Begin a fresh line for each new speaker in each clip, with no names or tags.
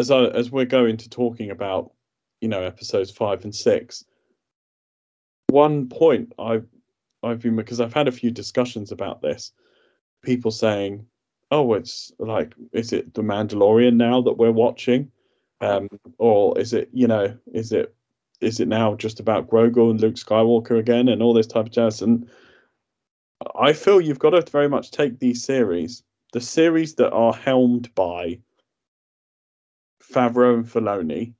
As I, as we're going to talking about, you know, episodes five and six, one point I've I've been because I've had a few discussions about this. People saying, "Oh, it's like, is it the Mandalorian now that we're watching, um, or is it, you know, is it is it now just about Grogu and Luke Skywalker again and all this type of jazz?" And I feel you've got to very much take these series, the series that are helmed by Favreau and Filoni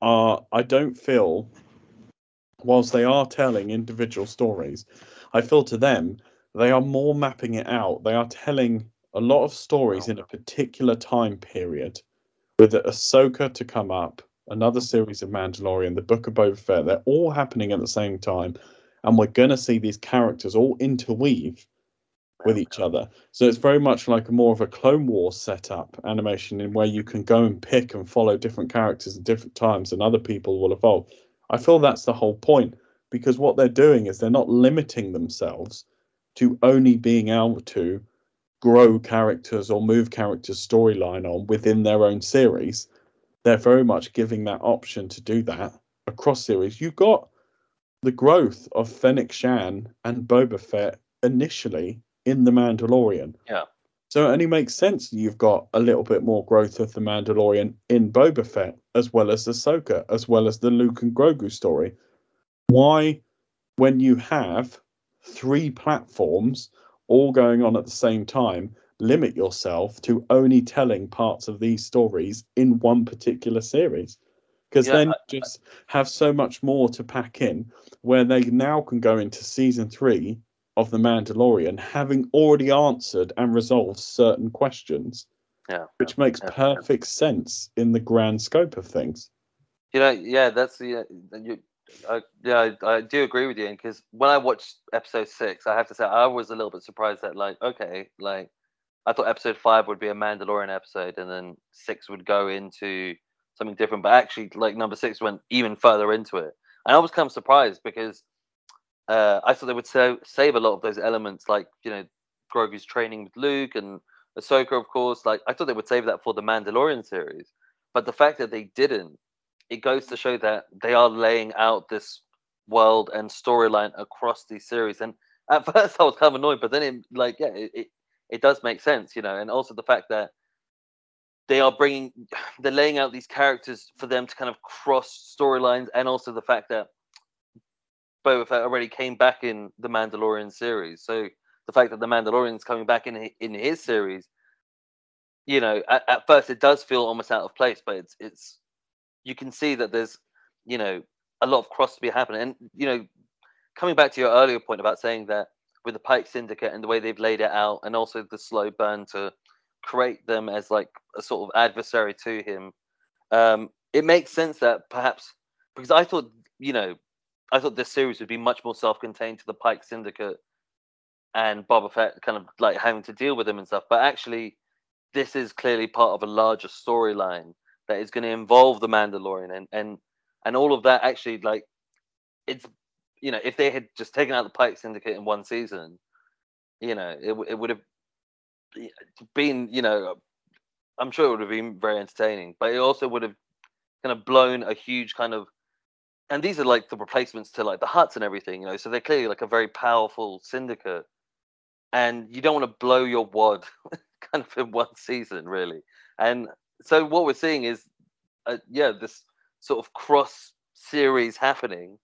are I don't feel whilst they are telling individual stories, I feel to them they are more mapping it out. They are telling a lot of stories in a particular time period with Ahsoka to come up, another series of Mandalorian, the Book of Boba Fett. They're all happening at the same time. And we're going to see these characters all interweave with each other. So it's very much like a more of a Clone Wars setup animation in where you can go and pick and follow different characters at different times and other people will evolve. I feel that's the whole point because what they're doing is they're not limiting themselves to only being able to grow characters or move characters storyline on within their own series. They're very much giving that option to do that across series. You've got the growth of Fennec Shand and Boba Fett initially in The Mandalorian.
Yeah.
So it only makes sense you've got a little bit more growth of the Mandalorian in Boba Fett, as well as Ahsoka, as well as the Luke and Grogu story. Why, when you have three platforms all going on at the same time, limit yourself to only telling parts of these stories in one particular series? Because yeah, then I, just have so much more to pack in, where they now can go into season three of the Mandalorian having already answered and resolved certain questions.
Yeah.
Which makes
yeah,
perfect yeah. sense in the grand scope of things.
You know, yeah, that's the uh, you, I, yeah, I, I, do agree with you because when I watched episode six, I have to say I was a little bit surprised that like, okay, like I thought episode five would be a Mandalorian episode, and then six would go into something different. But actually, like number six went even further into it, and I was kind of surprised because uh, I thought they would sa- save a lot of those elements, like you know, Grogu's training with Luke and Ahsoka, of course. Like I thought they would save that for the Mandalorian series, but the fact that they didn't, it goes to show that they are laying out this world and storyline across these series. And at first, I was kind of annoyed, but then it, like, yeah, it, it, it does make sense, you know. And also the fact that they are bringing, they're laying out these characters for them to kind of cross storylines, and also the fact that Boba Fett already came back in the Mandalorian series. So the fact that the Mandalorian's coming back in in his series, you know, at, at first it does feel almost out of place, but it's it's you can see that there's you know a lot of cross to be happening. And you know, coming back to your earlier point about saying that with the Pike Syndicate and the way they've laid it out, and also the slow burn to create them as like a sort of adversary to him, um, it makes sense that perhaps because I thought you know I thought this series would be much more self-contained to the Pike Syndicate and Boba Fett kind of like having to deal with them and stuff. But actually, this is clearly part of a larger storyline that is going to involve the Mandalorian and and and all of that. Actually, like it's you know, if they had just taken out the Pike Syndicate in one season, you know, it it would have been you know, I'm sure it would have been very entertaining, but it also would have kind of blown a huge kind of and these are like the replacements to like the Hutts and everything, you know. So they're clearly like a very powerful syndicate, and you don't want to blow your wad kind of in one season, really. And so what we're seeing is, uh, yeah, this sort of cross series happening,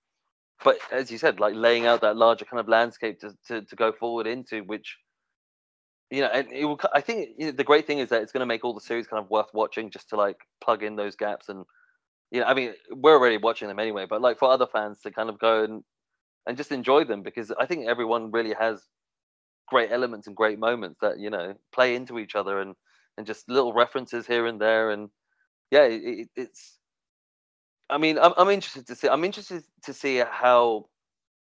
but as you said, like laying out that larger kind of landscape to to, to go forward into, which you know, and it will. I think you know, the great thing is that it's going to make all the series kind of worth watching, just to like plug in those gaps and you know, I mean, we're already watching them anyway, but like for other fans to kind of go and and just enjoy them because I think everyone really has great elements and great moments that you know play into each other and and just little references here and there, and yeah, it, it's. I mean, I'm I'm interested to see. I'm interested to see how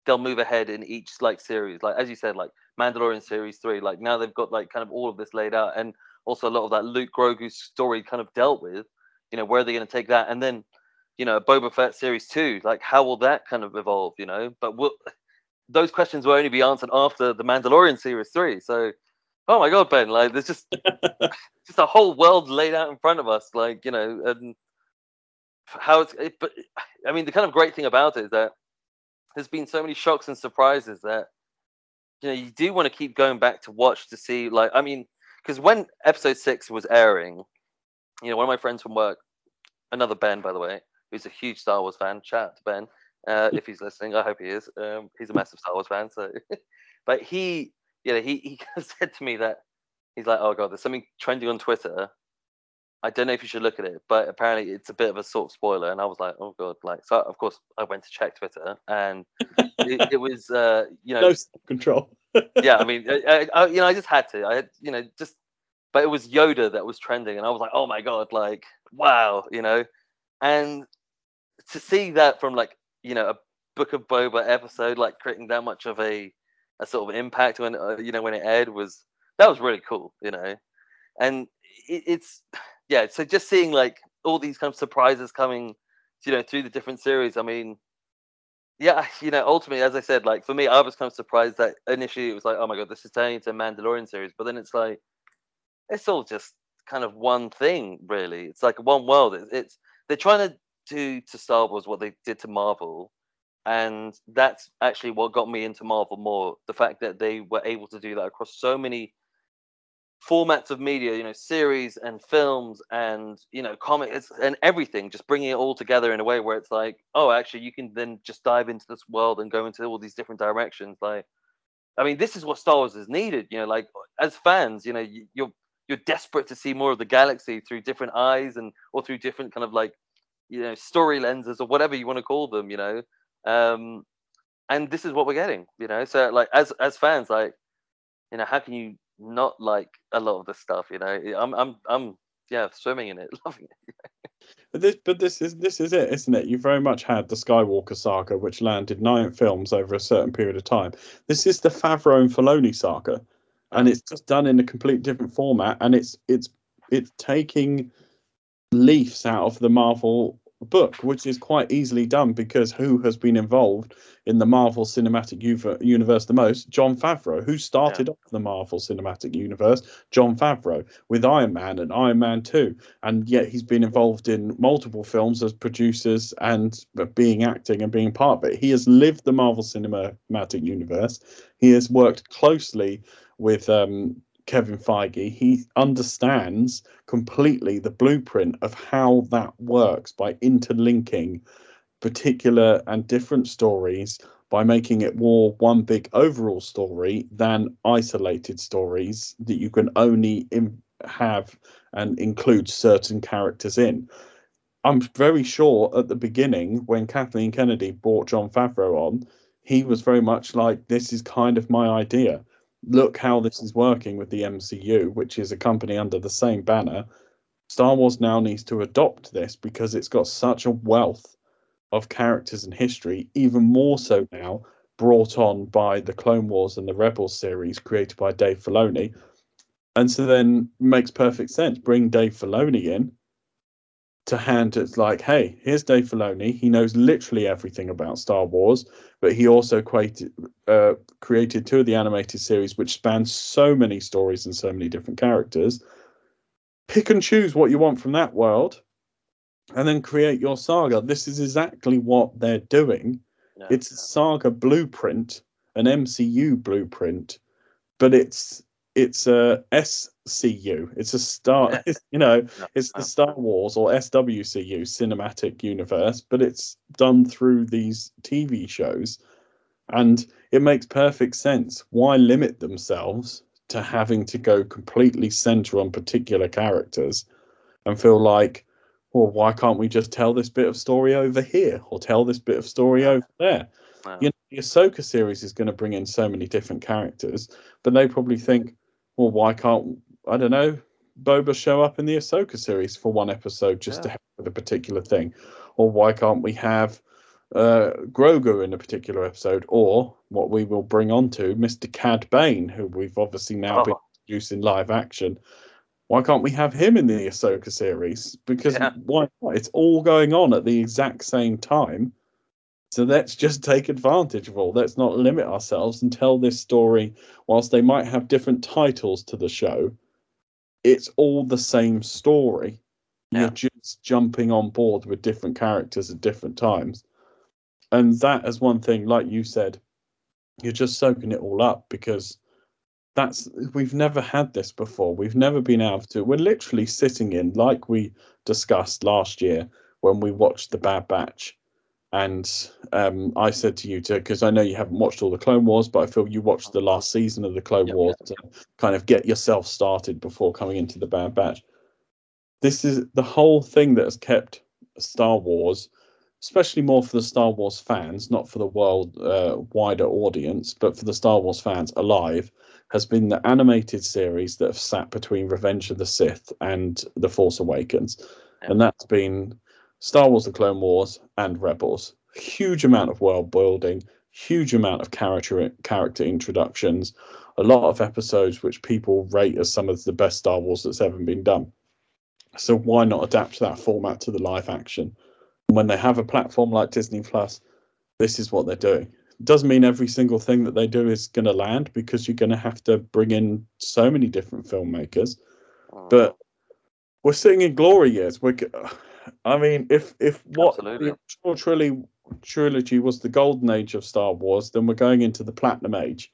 they'll move ahead in each like series. Like as you said, like Mandalorian series three. Like now they've got like kind of all of this laid out, and also a lot of that Luke Grogu story kind of dealt with. You know, where are they going to take that? And then, you know, Boba Fett series two. Like how will that kind of evolve? You know, but will those questions will only be answered after the Mandalorian series three. So, oh my god, Ben, like there's just just a whole world laid out in front of us. Like you know, and how it's. It, but I mean, the kind of great thing about it is that there's been so many shocks and surprises that you know you do want to keep going back to watch to see. Like, I mean, because when episode six was airing, you know, one of my friends from work, another Ben, by the way, who's a huge Star Wars fan. Chat out to Ben uh, if he's listening. I hope he is. Um, he's a massive Star Wars fan. So, but he, you know, he he said to me that he's like, oh god, there's something trending on Twitter. I don't know if you should look at it, but apparently it's a bit of a sort of spoiler. And I was like, oh god, like so. Of course, I went to check Twitter, and it, it, was, uh, you know,
no control.
yeah, I mean, I, I, you know, I just had to. I had, you know, just, but it was Yoda that was trending, and I was like, oh my god, like, wow, you know, and to see that from like you know a Book of Boba episode like creating that much of a a sort of impact when uh, you know when it aired was that was really cool, you know, and it, it's yeah. So just seeing like all these kind of surprises coming, you know, through the different series. I mean, yeah, you know, ultimately, as I said, like for me, I was kind of surprised that initially it was like, oh my god, this is turning into a Mandalorian series, but then it's like it's all just kind of one thing, really. It's like one world. It's, it's they're trying to do to Star Wars what they did to Marvel, and that's actually what got me into Marvel more. The fact that they were able to do that across so many formats of media, you know, series and films and you know comics and everything, just bringing it all together in a way where it's like, oh, actually, you can then just dive into this world and go into all these different directions. Like, I mean, this is what Star Wars is needed. You know, like as fans, you know, you're you're desperate to see more of the galaxy through different eyes and or through different kind of like you know story lenses or whatever you want to call them you know? Um and this is what we're getting you know? So like as as fans like you know how can you not like a lot of the stuff you know? I'm i'm i'm yeah swimming in it loving it.
But this but this is this is it isn't it? You very much had the skywalker saga which landed nine films over a certain period of time. This is the favreau and filoni saga and it's just done in a complete different format and it's it's it's taking leaves out of the Marvel book, which is quite easily done because who has been involved in the Marvel Cinematic Universe the most? Jon Favreau. Who started yeah. off the Marvel Cinematic Universe? Jon Favreau with Iron Man and Iron Man 2. And yet he's been involved in multiple films as producers and being acting and being part of it. He has lived the Marvel Cinematic Universe. He has worked closely with um, Kevin Feige, he understands completely the blueprint of how that works by interlinking particular and different stories by making it more one big overall story than isolated stories that you can only have and include certain characters in. I'm very sure at the beginning when Kathleen Kennedy brought Jon Favreau on, he was very much like, This is kind of my idea look how this is working with the MCU, which is a company under the same banner. Star Wars now needs to adopt this because it's got such a wealth of characters and history, even more so now brought on by the Clone Wars and the Rebels series created by Dave Filoni. And so then makes perfect sense. Bring Dave Filoni in to hand it's like, hey, here's Dave Filoni. He knows literally everything about Star Wars, but he also created, uh, created two of the animated series, which span so many stories and so many different characters. Pick and choose what you want from that world, and then create your saga. This is exactly what they're doing. Yeah, it's a saga blueprint, an MCU blueprint, but it's it's a SCU. It's a Star, you know, it's the Star Wars or SWCU cinematic universe, but it's done through these TV shows, and it makes perfect sense. Why limit themselves to having to go completely center on particular characters and feel like, well, why can't we just tell this bit of story over here or tell this bit of story over there? Wow. You know, the Ahsoka series is going to bring in so many different characters, but they probably think, well, why can't I don't know? Boba show up in the Ahsoka series for one episode just to
Yeah.
help with a particular thing? Or why can't we have uh, Grogu in a particular episode? Or what we will bring on to Mr. Cad Bane, who we've obviously now been
Oh.
introduced in live action. Why can't we have him in the Ahsoka series? Because
Yeah.
why not? It's all going on at the exact same time. So let's just take advantage of all. Let's not limit ourselves and tell this story. Whilst they might have different titles to the show, it's all the same story.
Yeah.
You're just jumping on board with different characters at different times. And that is one thing, like you said, you're just soaking it all up because that's we've never had this before. We've never been able to. We're literally sitting in, like we discussed last year when we watched the Bad Batch. And um, I said to you, to because I know you haven't watched all the Clone Wars, but I feel you watched the last season of the Clone
Yep,
Wars to kind of get yourself started before coming into the Bad Batch. This is the whole thing that has kept Star Wars, especially more for the Star Wars fans, not for the world uh, wider audience, but for the Star Wars fans alive, has been the animated series that have sat between Revenge of the Sith and The Force Awakens.
Yeah.
And that's been Star Wars The Clone Wars and Rebels. Huge amount of world building, huge amount of character character introductions, a lot of episodes which people rate as some of the best Star Wars that's ever been done. So why not adapt that format to the live action? And when they have a platform like Disney Plus, this is what they're doing. Doesn't mean every single thing that they do is going to land because you're going to have to bring in so many different filmmakers.
Mm.
But we're sitting in glory years. We're, I mean, if if what
Absolutely.
the trilogy trilogy was the golden age of Star Wars, then we're going into the platinum age,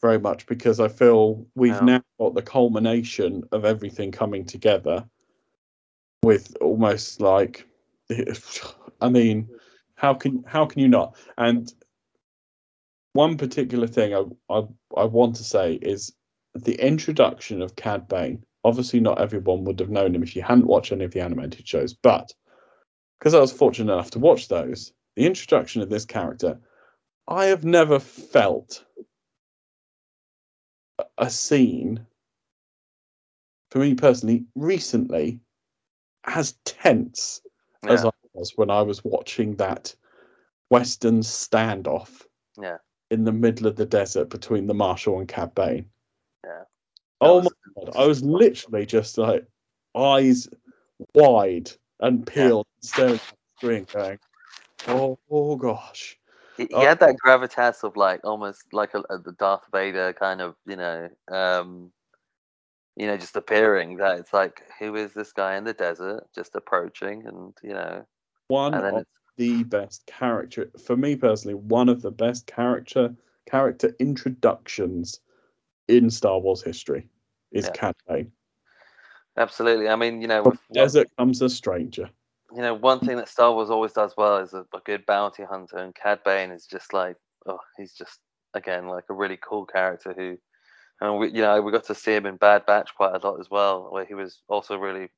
very much because I feel we've
Yeah.
now got the culmination of everything coming together, with almost like, I mean, how can how can you not? And one particular thing I, I I want to say is the introduction of Cad Bane. Obviously, not everyone would have known him if you hadn't watched any of the animated shows, but because I was fortunate enough to watch those, the introduction of this character, I have never felt a- scene, for me personally, recently, as tense as
Yeah.
I was when I was watching that Western standoff
Yeah.
in the middle of the desert between the Marshal and Cad Bane.
Yeah.
Oh
That
my god! I was literally just like eyes wide and peeled, staring at the screen, going, "Oh, oh gosh!"
He, he
Oh.
had that gravitas of like almost like a, a the Darth Vader kind of, you know, um, you know, just appearing. That it's like, who is this guy in the desert, just approaching, and you know,
One
and then
of
it's,
the best character for me personally. One of the best character character introductions in Star Wars history is
Yeah.
Cad Bane.
absolutely. I mean, you know,
From
with
the
one-
desert comes a stranger.
you know, one thing that Star Wars always does well is a, a good bounty hunter, and Cad Bane is just like, oh, he's just again like a really cool character who, and we, you know, we got to see him in Bad Batch quite a lot as well, where he was also really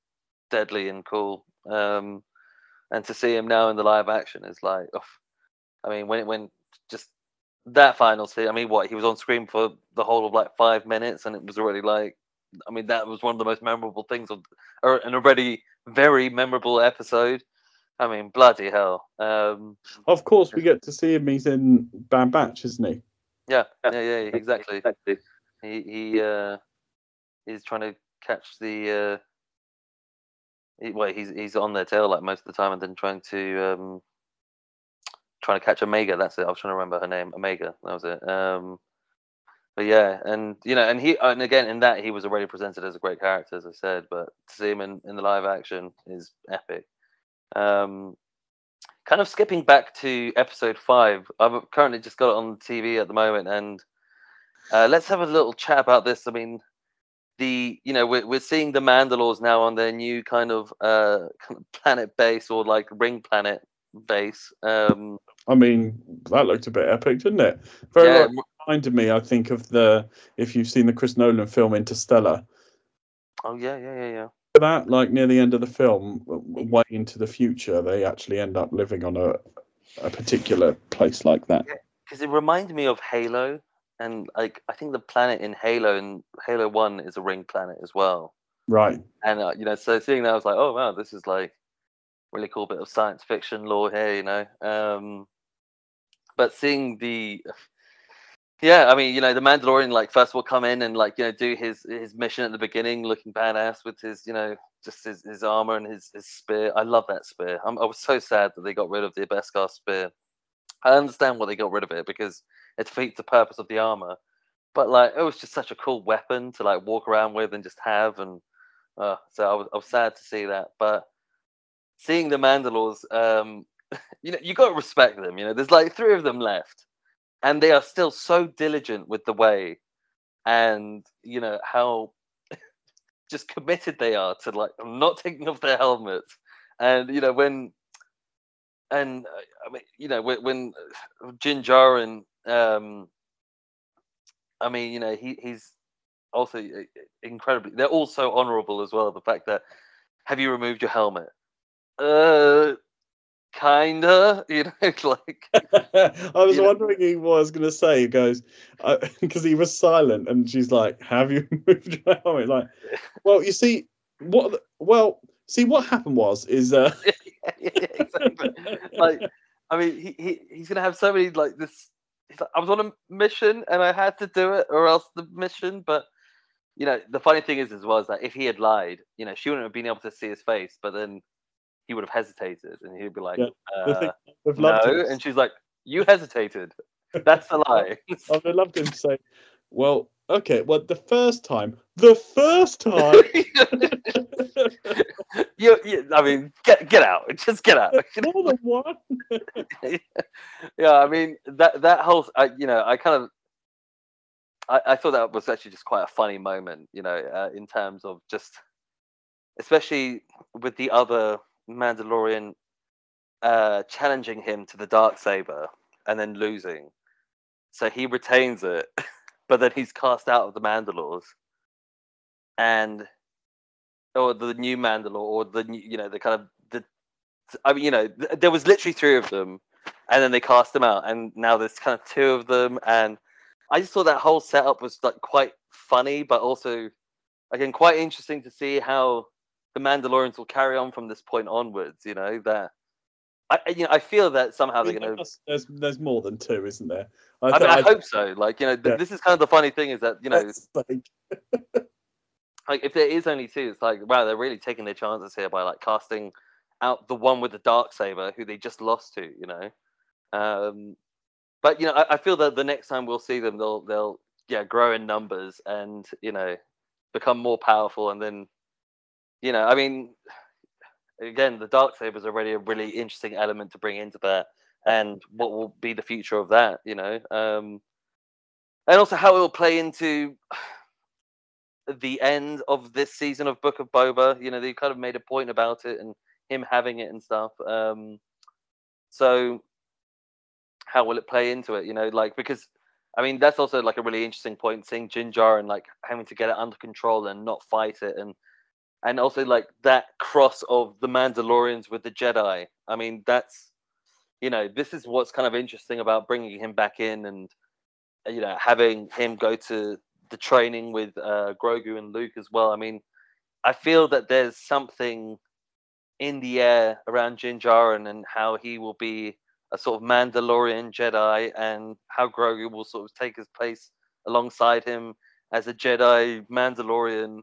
deadly and cool. Um, and to see him now in the live action is like, oh, I mean, when it when that final scene, I mean, what he was on screen for the whole of like five minutes, and it was already like, I mean, that was one of the most memorable things of, or an already very memorable episode. I mean, bloody hell. Um,
Of course, we get to see him. He's in Bad Batch, isn't he?
yeah, yeah, yeah, exactly. He he uh, he's trying to catch the. Uh, he, well, he's he's on their tail like most of the time, and then trying to um, trying to catch Omega. That's it. I was trying to remember her name. Omega. That was it. Um, but yeah, and you know, and he and again in that he was already presented as a great character, as I said. But to see him in, in the live action is epic. Um, kind of skipping back to episode five. I've currently just got it on TV at the moment, and uh, let's have a little chat about this. I mean, the you know we're we're seeing the Mandalores now on their new kind of uh kind of planet base or like ring planet base. Um,
I mean, that looked a bit epic, didn't it? Very
yeah,
much reminded me, I think, of the if you've seen the Chris Nolan film Interstellar.
oh yeah, yeah, yeah, yeah.
That, like near the end of the film, way into the future, they actually end up living on a a particular place like that.
Because it reminded me of Halo, and like I think the planet in Halo and Halo One is a ring planet as well.
Right.
And uh, you know, so seeing that, I was like, oh wow, this is like really cool bit of science fiction lore here, you know. Um, but seeing the yeah, I mean, you know, the Mandalorian, like, first all, come in and like, you know, do his his mission at the beginning, looking badass with his, you know, just his, his armor and his, his spear. I love that spear. I'm, I was so sad that they got rid of the Beskar spear. I understand why they got rid of it because it defeats the purpose of the armor. But like, it was just such a cool weapon to like walk around with and just have. And uh, so I was, I was sad to see that. But seeing the Mandalores, um, you know, you got to respect them. You know, there's like three of them left, and they are still so diligent with the way, and you know how just committed they are to like not taking off their helmets, and you know when, and uh, I mean, you know when, when Din Djarin, um, I mean, you know he he's also uh, incredibly. They're also honourable as well. The fact that have you removed your helmet? Uh, kinda. You know, like
I was
You know-
wondering what I was going to say. He goes, because he was silent, and she's like, "Have you moved your helmet?" Like, well, you see, what? Well, see, what happened was is uh,
yeah, exactly. Like, I mean, he, he he's gonna have so many like this. He's like, I was on a mission and I had to do it, or else the mission. But you know, the funny thing is, as well, is that if he had lied, you know, she wouldn't have been able to see his face, but then he would have hesitated, and he'd be like,
Yeah,
uh, "No,"
him.
and she's like, "You hesitated. That's a lie."
I've loved him say, "Well, okay, well, the first time, the first time."
you, you, I mean, get get out, just get out.
More than one.
yeah, I mean that that whole, I, you know, I kind of, I, I thought that was actually just quite a funny moment, you know, uh, in terms of just, especially with the other Mandalorian uh, challenging him to the dark saber and then losing, so he retains it, but then he's cast out of the Mandalores, and or the new Mandalore, or the new, you know, the kind of the, I mean, you know, th- there was literally three of them, and then they cast them out, and now there's kind of two of them, and I just thought that whole setup was like quite funny, but also again quite interesting to see how the Mandalorians will carry on from this point onwards. You know that. I, I- you know, I feel that somehow they're going to
There's there's more than two, isn't there?
I mean, I hope so. Like, you know, th-
Yeah.
this is kind of the funny thing is that you know,
like-
like if there is only two, it's like wow, they're really taking their chances here by like casting out the one with the dark saber who they just lost to. You know, um, but you know, I, I feel that the next time we'll see them, they'll they'll yeah grow in numbers and you know become more powerful, and then you know, I mean, again, the dark saber is already a really interesting element to bring into that, and what will be the future of that. You know. Um, and also how it will play into the end of this season of Book of Boba. You know, they kind of made a point about it and him having it and stuff. Um, so how will it play into it? You know, like because I mean that's also like a really interesting point. Seeing Din and like having to get it under control and not fight it, and and also like that cross of the Mandalorians with the Jedi. I mean that's you know this is what's kind of interesting about bringing him back in and you know having him go to the training with uh, Grogu and Luke as well. I mean, I feel that there's something in the air around Din Djarin and how he will be a sort of Mandalorian Jedi, and how Grogu will sort of take his place alongside him as a Jedi Mandalorian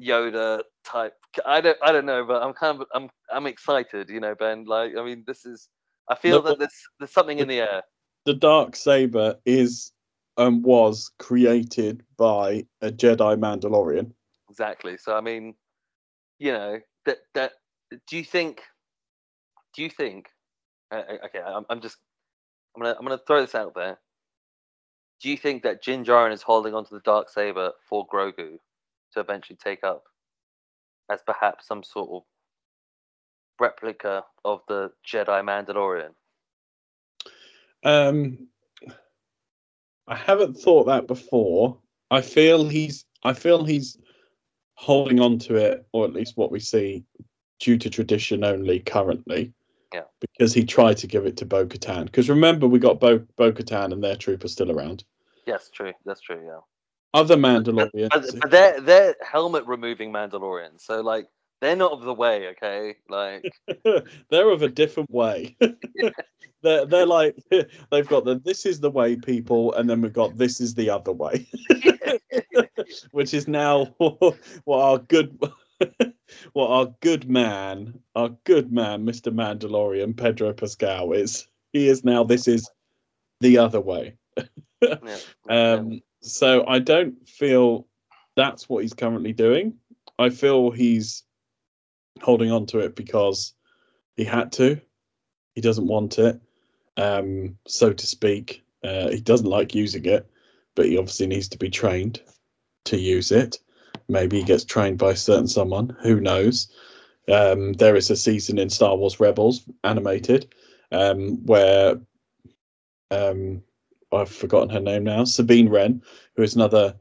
Yoda type. I don't, I don't know, but I'm kind of, I'm, I'm excited, you know, Ben. Like, I mean, this is, I feel
Look,
that there's, there's something in the air.
the dark saber is um was created by a Jedi Mandalorian.
exactly so i mean you know that that do you think do you think uh, uh, okay I'm, I'm just i'm gonna i'm gonna throw this out there do you think that Din Djarin is holding onto the dark saber for Grogu to eventually take up as perhaps some sort of replica of the Jedi Mandalorian?
Um, I haven't thought that before. I feel he's I feel he's holding on to it, or at least what we see, due to tradition only currently.
Yeah.
Because he tried to give it to Bo Katan. Because remember, we got Bo Bo Katan and their troopers still around.
Yes, true. That's true. Yeah.
Other Mandalorians.
But, but they're they're helmet removing Mandalorians, so like they're not of the way, okay? Like
they're of a different way. they're they're like they've got the this is the way people, and then we've got this is the other way, which is now what our good what our good man, our good man, Mr. Mandalorian, Pedro Pascal is. He is now. This is the other way.
yeah,
Um, so I don't feel that's what he's currently doing. I feel he's holding on to it because he had to. He doesn't want it, um, so to speak. Uh, he doesn't like using it, but he obviously needs to be trained to use it. Maybe he gets trained by a certain someone. Who knows? Um, there is a season in Star Wars Rebels animated um, where um, I've forgotten her name now. Sabine Wren, who is another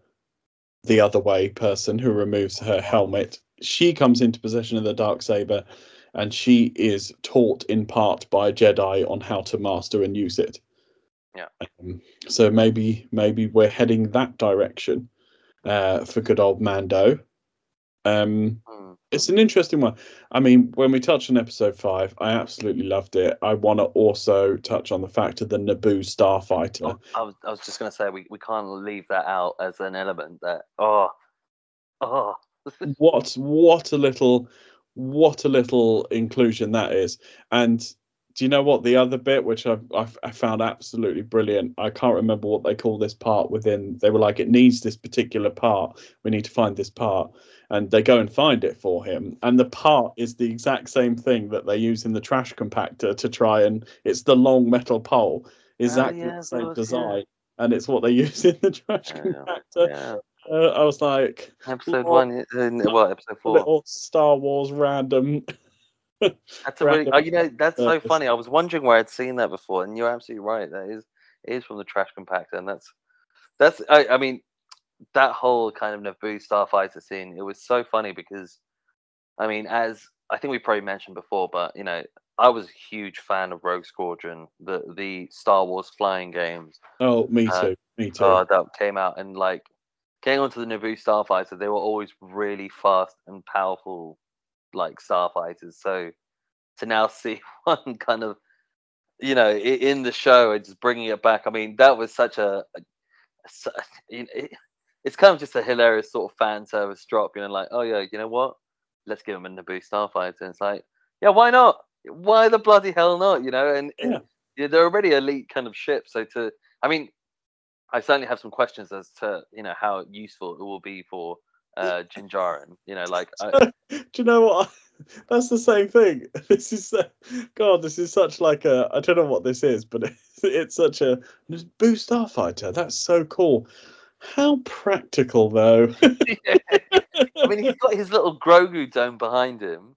the other way person who removes her helmet. She comes into possession of the dark saber, and she is taught in part by a Jedi on how to master and use it.
Yeah.
Um, so maybe maybe we're heading that direction uh, for good old Mando. Um,
Hmm.
It's an interesting one. I mean, when we touched on episode five, I absolutely loved it. I want to also touch on the fact of the Naboo starfighter.
I was, I was just gonna say we, we can't leave that out as an element that oh oh
what what a little what a little inclusion that is and do you know what the other bit which I've, I've i found absolutely brilliant i can't remember what they call this part within they were like it needs this particular part we need to find this part and they go and find it for him. And the part is the exact same thing that they use in the trash compactor to try and it's the long metal pole. Exactly
yeah,
the same
course, yeah.
design? And it's what they use in the trash
Yeah,
compactor.
Yeah
uh, i was like
episode
What?
one uh, what episode four.
Little Star Wars random.
that's a really
random
oh, you know that's so funny. I was wondering where I'd seen that before and you're absolutely right that is is from the trash compactor and that's that's I, I mean that whole kind of Naboo starfighter scene it was so funny because I mean as I think we probably mentioned before but you know I was a huge fan of Rogue Squadron the the Star Wars flying games
Oh, me
Uh,
too. Me too.
uh, that came out and like getting onto the Naboo starfighter, they were always really fast and powerful, like starfighters. So to now see one kind of, you know, in the show and just bringing it back, I mean, that was such a, a su- you know, it, it's kind of just a hilarious sort of fan service drop, you know, like, oh yeah, you know what? Let's give them a Naboo starfighter. And it's like, yeah, why not? Why the bloody hell not? You know, and, and
Yeah.
yeah, they're already elite kind of ships. So to, I mean, I certainly have some questions as to you know how useful it will be for uh Din Djarin. You know, like I,
Do you know what? That's the same thing. This is uh, God. This is such like a. I don't know what this is, but it's, it's such a Boo Starfighter. That's so cool. How practical though.
I mean, he's got his little Grogu dome behind him,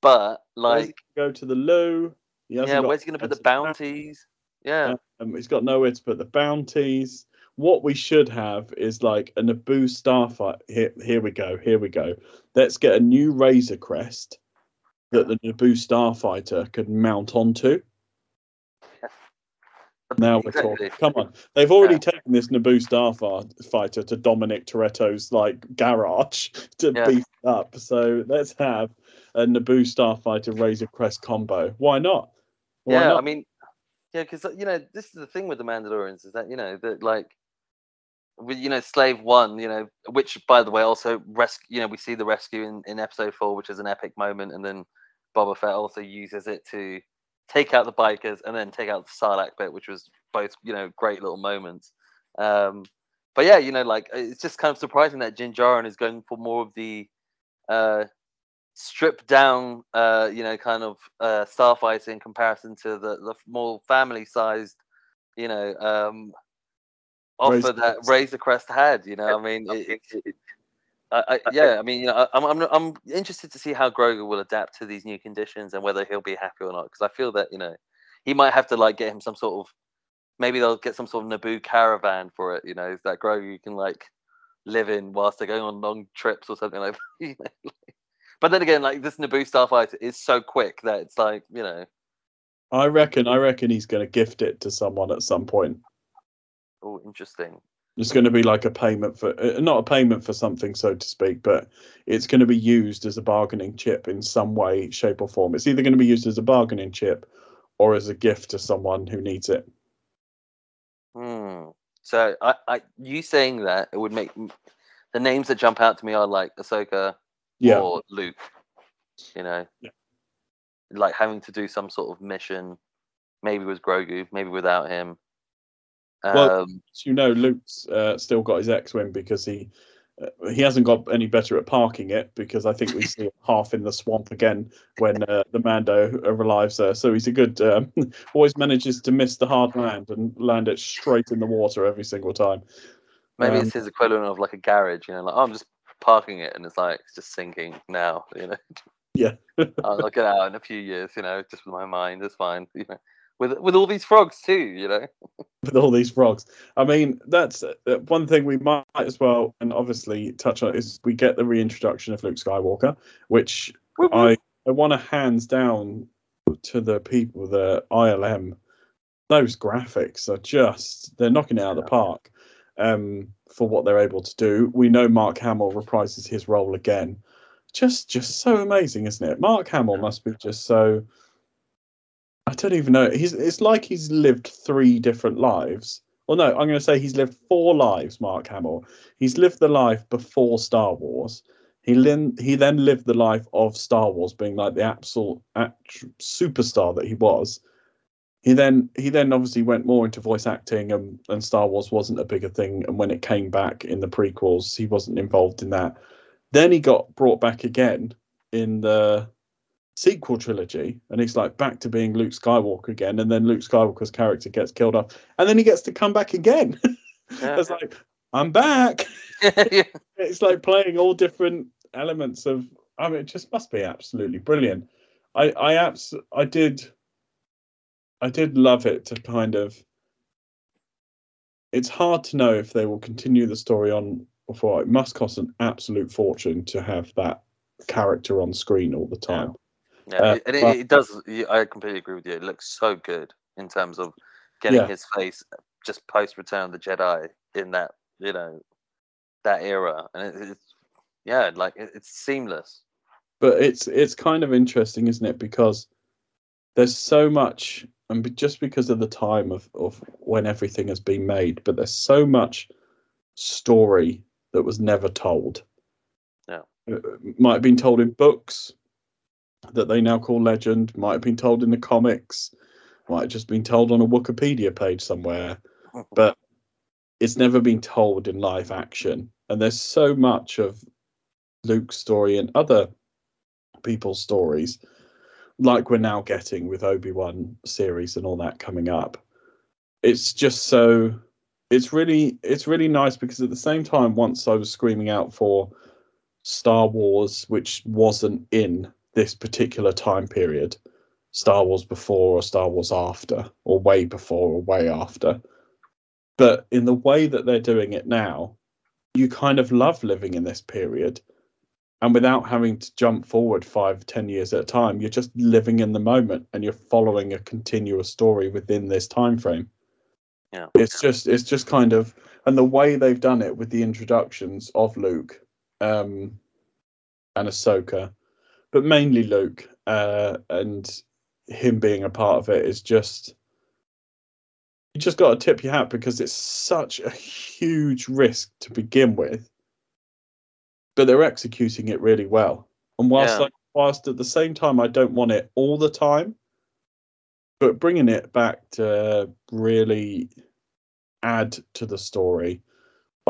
but like,
go to the loo. He
yeah, where's he going to put the
anywhere to go.
bounties? Yeah,
Um, he's got nowhere to put the bounties. What we should have is like a Naboo Starfighter. Here, here we go. Here we go. Let's get a new Razor Crest that the Naboo Starfighter could mount onto. Now we're talking. Come on, they've already
Yeah.
taken this Naboo Starfighter to Dominic Toretto's like garage to
Yeah.
beef it up. So let's have a Naboo Starfighter Razor Crest combo. Why not? Why
yeah.
not?
I mean, yeah, because you know this is the thing with the Mandalorians is that you know that like. With you know, Slave One, you know, which by the way also rescue. You know, we see the rescue in, in Episode Four, which is an epic moment, and then Boba Fett also uses it to take out the bikers and then take out the Sarlacc bit, which was both you know great little moments. Um, but yeah, you know, like it's just kind of surprising that Din Djarin is going for more of the uh, stripped down, uh, you know, kind of uh, starfighter in comparison to the the more family sized, you know, um, offer
Razor
that
Crest.
Razor Crest had. You know, I mean, it, it, it, I, I, yeah, I mean, you know, I'm, I'm I'm interested to see how Grogu will adapt to these new conditions and whether he'll be happy or not. Because I feel that you know, he might have to like get him some sort of, maybe they'll get some sort of Naboo caravan for it. You know, that Grogu can like live in whilst they're going on long trips or something like. that. you know, like- But then again, like this Naboo starfighter is so quick that it's like you know,
I reckon. I reckon he's going to gift it to someone at some point.
oh, interesting.
It's going to be like a payment for uh, not a payment for something, so to speak, but it's going to be used as a bargaining chip in some way, shape, or form. It's either going to be used as a bargaining chip or as a gift to someone who needs it.
Hmm. So, I, I, you saying that it would make the names that jump out to me are like Ahsoka
Yeah,
or Luke. You know,
Yeah.
like having to do some sort of mission, maybe with Grogu, maybe without him.
Well-
Um,
you know, Luke's uh, still got his X-wing because he uh, he hasn't got any better at parking it because I think we see him half in the swamp again when uh, the Mando arrives there. So he's a good um, always manages to miss the hard land and land it straight in the water every single time.
maybe
um,
it's his equivalent of like a garage. You know, like oh, I'm just parking it, and it's like it's just sinking now. You know,
Yeah.
I'll, I'll get out in a few years. You know, just with my mind, it's fine. You know, with with all these frogs too. You know.
with all these frogs. I mean, that's uh, one thing we might as well, and obviously touch on is we get the reintroduction of Luke Skywalker, which I I want to hands down to the people, the ILM. Those graphics are just they're knocking it out of the park um, for what they're able to do. We know Mark Hamill reprises his role again. Just just so amazing, isn't it? Mark Hamill must be just so I don't even know. He's it's like he's lived three different lives. Well, no, I'm going to say he's lived four lives. Mark Hamill. He's lived the life before Star Wars. He then he then lived the life of Star Wars, being like the absolute superstar that he was. He then he then obviously went more into voice acting, and, and Star Wars wasn't a bigger thing. And when it came back in the prequels, he wasn't involved in that. Then he got brought back again in the sequel trilogy and he's like back to being Luke Skywalker again and then Luke Skywalker's character gets killed off and then he gets to come back again
Yeah.
it's like I'm back
yeah.
it's like playing all different elements of I mean it just must be absolutely brilliant I I abs I did I did love it to kind of it's hard to know if they will continue the story on before it must cost an absolute fortune to have that character on screen all the time
Yeah,
Uh,
and it,
but-
it does. I completely agree with you. It looks so good in terms of getting
Yeah.
his face just post Return of the Jedi in that you know that era, and it, it's yeah, like it, it's seamless.
but it's it's kind of interesting isn't it because there's so much and just because of the time of, of when everything has been made but there's so much story that was never told
Yeah.
it might have been told in books that they now call legend might have been told in the comics might have just been told on a wikipedia page somewhere but it's never been told in live action. And there's so much of luke's story and other people's stories like we're now getting with obi-wan series and all that coming up. It's just so it's really it's really nice because at the same time once i was screaming out for star wars which wasn't in this particular time period star wars before or star wars after or way before or way after. But in the way that they're doing it now you kind of love living in this period. And without having to jump forward five ten years at a time you're just living in the moment and you're following a continuous story within this time frame.
Yeah.
it's just it's just kind of and the way they've done it with the introductions of luke um and ahsoka but mainly luke uh and him being a part of it is just you just got to tip your hat because it's such a huge risk to begin with but they're executing it really well. And whilst
Yeah.
I, whilst at the same time I don't want it all the time, but bringing it back to really add to the story,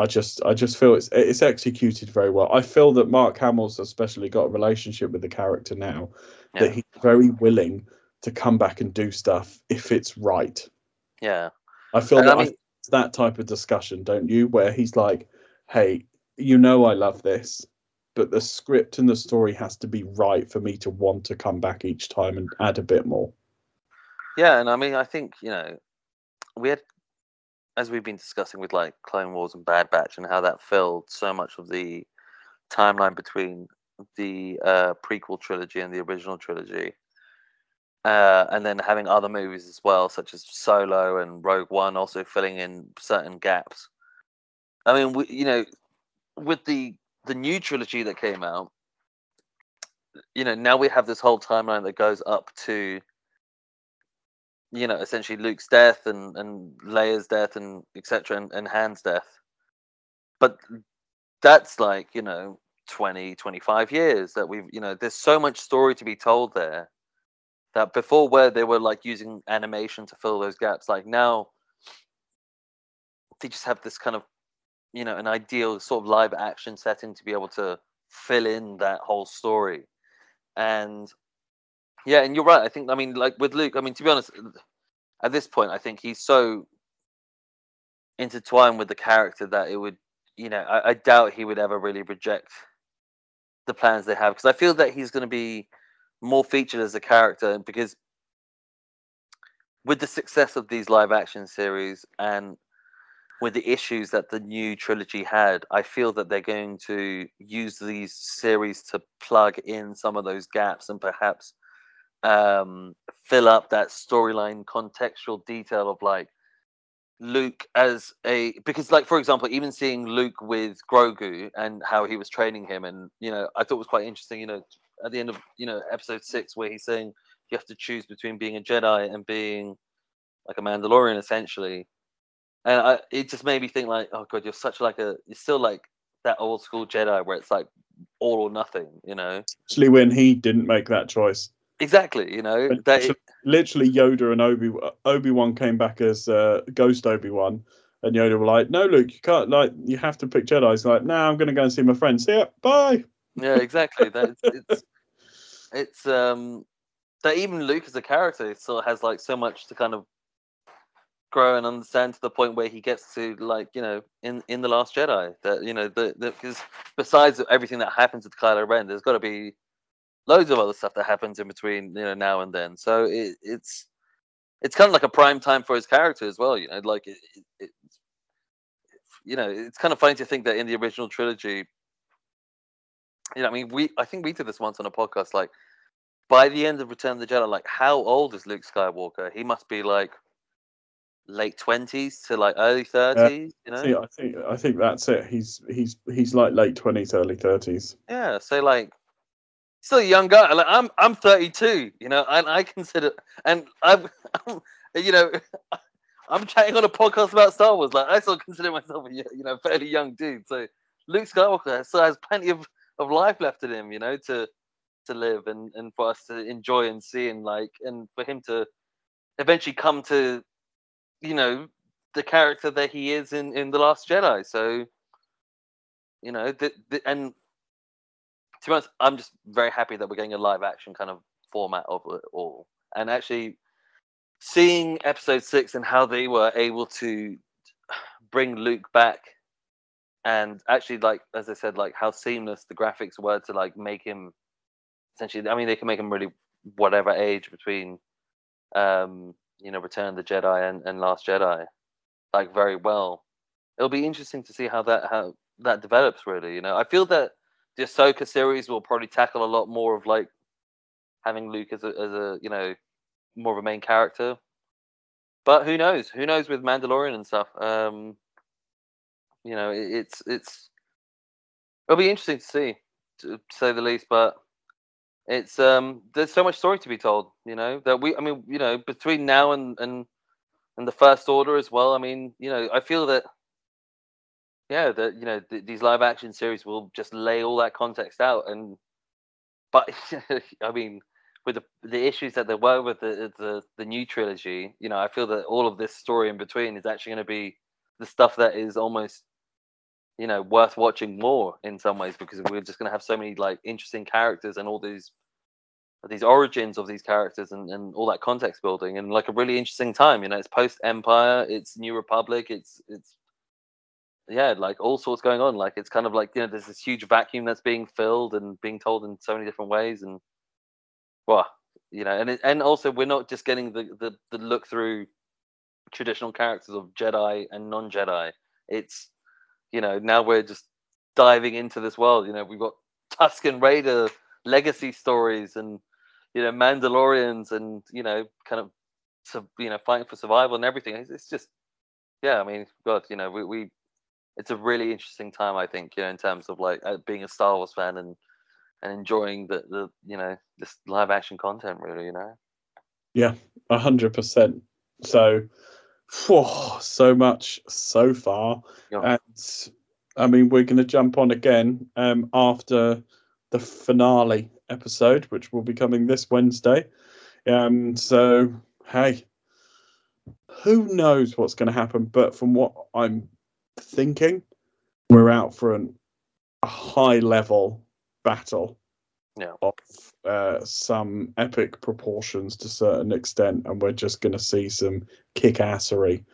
I just I just feel it's it's executed very well. I feel that Mark Hamill's especially got a relationship with the character now
Yeah.
that he's very willing to come back and do stuff if it's right.
Yeah,
I feel
And I
that I
mean-
it's that type of discussion, don't you? Where he's like, "Hey, you know I love this, but the script and the story has to be right for me to want to come back each time and add a bit more."
yeah, and I mean, I think you know, we had, as we've been discussing with like Clone Wars and Bad Batch, and how that filled so much of the timeline between the uh, prequel trilogy and the original trilogy. Uh, and then having other movies as well, such as Solo and Rogue One, also filling in certain gaps. I mean, we, you know, with the the new trilogy that came out, you know, now we have this whole timeline that goes up to, you know, essentially Luke's death and and Leia's death and etc. And, and Han's death. But that's like you know 20 25 years that we've you know there's so much story to be told there that before where they were like using animation to fill those gaps like now they just have this kind of you know an ideal sort of live action setting to be able to fill in that whole story and yeah and you're right. I think i mean like with luke i mean to be honest at this point i think he's so intertwined with the character that it would you know i, I doubt he would ever really reject the plans they have because i feel that he's going to be more featured as a character because with the success of these live action series and with the issues that the new trilogy had, I feel that they're going to use these series to plug in some of those gaps and perhaps um, fill up that storyline contextual detail of like Luke as a because like for example, even seeing Luke with Grogu and how he was training him, and you know, I thought was quite interesting. You know, at the end of you know episode six, where he's saying you have to choose between being a Jedi and being like a Mandalorian, essentially and I, it just made me think like, oh god, you're such like a, you're still like that old school Jedi where it's like all or nothing, you know.
Especially when he didn't make that choice.
Exactly, you know.
It, literally, Yoda and Obi Obi Wan came back as uh, Ghost Obi Wan, and Yoda were like, "No, Luke, you can't. Like, you have to pick Jedi." He's like, "No, nah, I'm going to go and see my friends. See ya, bye."
Yeah, exactly. That it's it's um that even Luke as a character still has like so much to kind of grow and understand to the point where he gets to like you know in in the last jedi that you know the because besides everything that happens with kylo ren there's got to be loads of other stuff that happens in between you know now and then so it, it's it's kind of like a prime time for his character as well you know like it, it, you know it's kind of funny to think that in the original trilogy you know i mean we i think we did this once on a podcast like by the end of return of the jedi like how old is luke skywalker he must be like late twenties to like early thirties. you know,
I think I think that's it. He's he's he's like late twenties, early thirties.
Yeah, so like still a young guy. Like I'm I'm 32. You know, and I consider and I'm, I'm you know. I'm chatting on a podcast about Star Wars. Like I still consider myself a you know fairly young dude. So Luke Skywalker still has plenty of, of life left in him, you know, to to live and, and for us to enjoy and see and like and for him to eventually come to you know the character that he is in in the Last Jedi. So you know, the, the, and to be honest, I'm just very happy that we're getting a live action kind of format of it all, and actually seeing episode six and how they were able to bring Luke back and actually like as I said, like how seamless the graphics were to like make him essentially I mean they can make him really whatever age between um you know Return of the Jedi and, and Last Jedi like very well. It'll be interesting to see how that how that develops really. You know, I feel that the Ahsoka series will probably tackle a lot more of like having Luke as a as a you know more of a main character. But who knows? Who knows with Mandalorian and stuff? Um, you know, it, it's it's it'll be interesting to see, to say the least. But it's um there's so much story to be told you know that we i mean you know between now and and and the first order as well i mean you know i feel that yeah that you know th- these live action series will just lay all that context out and but i mean with the the issues that there were with the, the the new trilogy you know i feel that all of this story in between is actually going to be the stuff that is almost you know worth watching more in some ways because we're just going to have so many like interesting characters and all these these origins of these characters and, and all that context building and like a really interesting time you know it's post empire it's new republic it's it's yeah like all sorts going on like it's kind of like you know there's this huge vacuum that's being filled and being told in so many different ways and well you know and it, and also we're not just getting the, the the look through traditional characters of jedi and non-jedi it's you know, now we're just diving into this world. You know, we've got Tusken Raider legacy stories and you know Mandalorians and you know kind of you know fighting for survival and everything. It's, it's just yeah. I mean, God, you know, we, we it's a really interesting time. I think you know in terms of like uh, being a Star Wars fan and and enjoying the the you know this live action content. Really, you know.
Yeah, a hundred percent. So, whew, so much so far,
Yeah.
and I mean we're going to jump on again um, after the finale episode, which will be coming this Wednesday. Um, so hey, who knows what's going to happen? But from what I'm thinking, we're out for an, a high level battle
Yeah.
of uh, some epic proportions to a certain extent, and we're just going to see some kick assery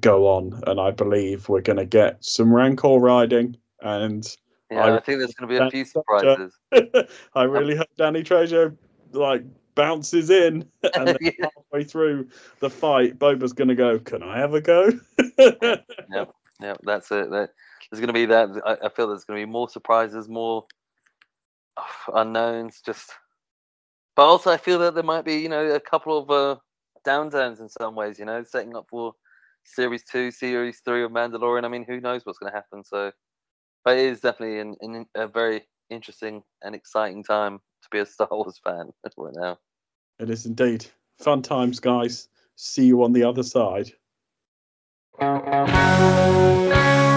go on. And I believe we're going to get some Rancor riding, and
Yeah,
I
I, think there's going to be a few surprises.
I really hope Danny Trejo like bounces in, and
Yeah.
halfway through the fight, Boba's going to go. Can I have a go?
Yeah, that's it. That, there's going to be that. I, I feel there's going to be more surprises, more uh, unknowns. Just, but also I feel that there might be, you know, a couple of uh, downturns in some ways. You know, setting up for series two, series three of Mandalorian. I mean, who knows what's going to happen? So, but it is definitely an, an, a very interesting and exciting time to be a Star Wars fan right now.
it is indeed fun times, guys. See you on the other side. Thank you.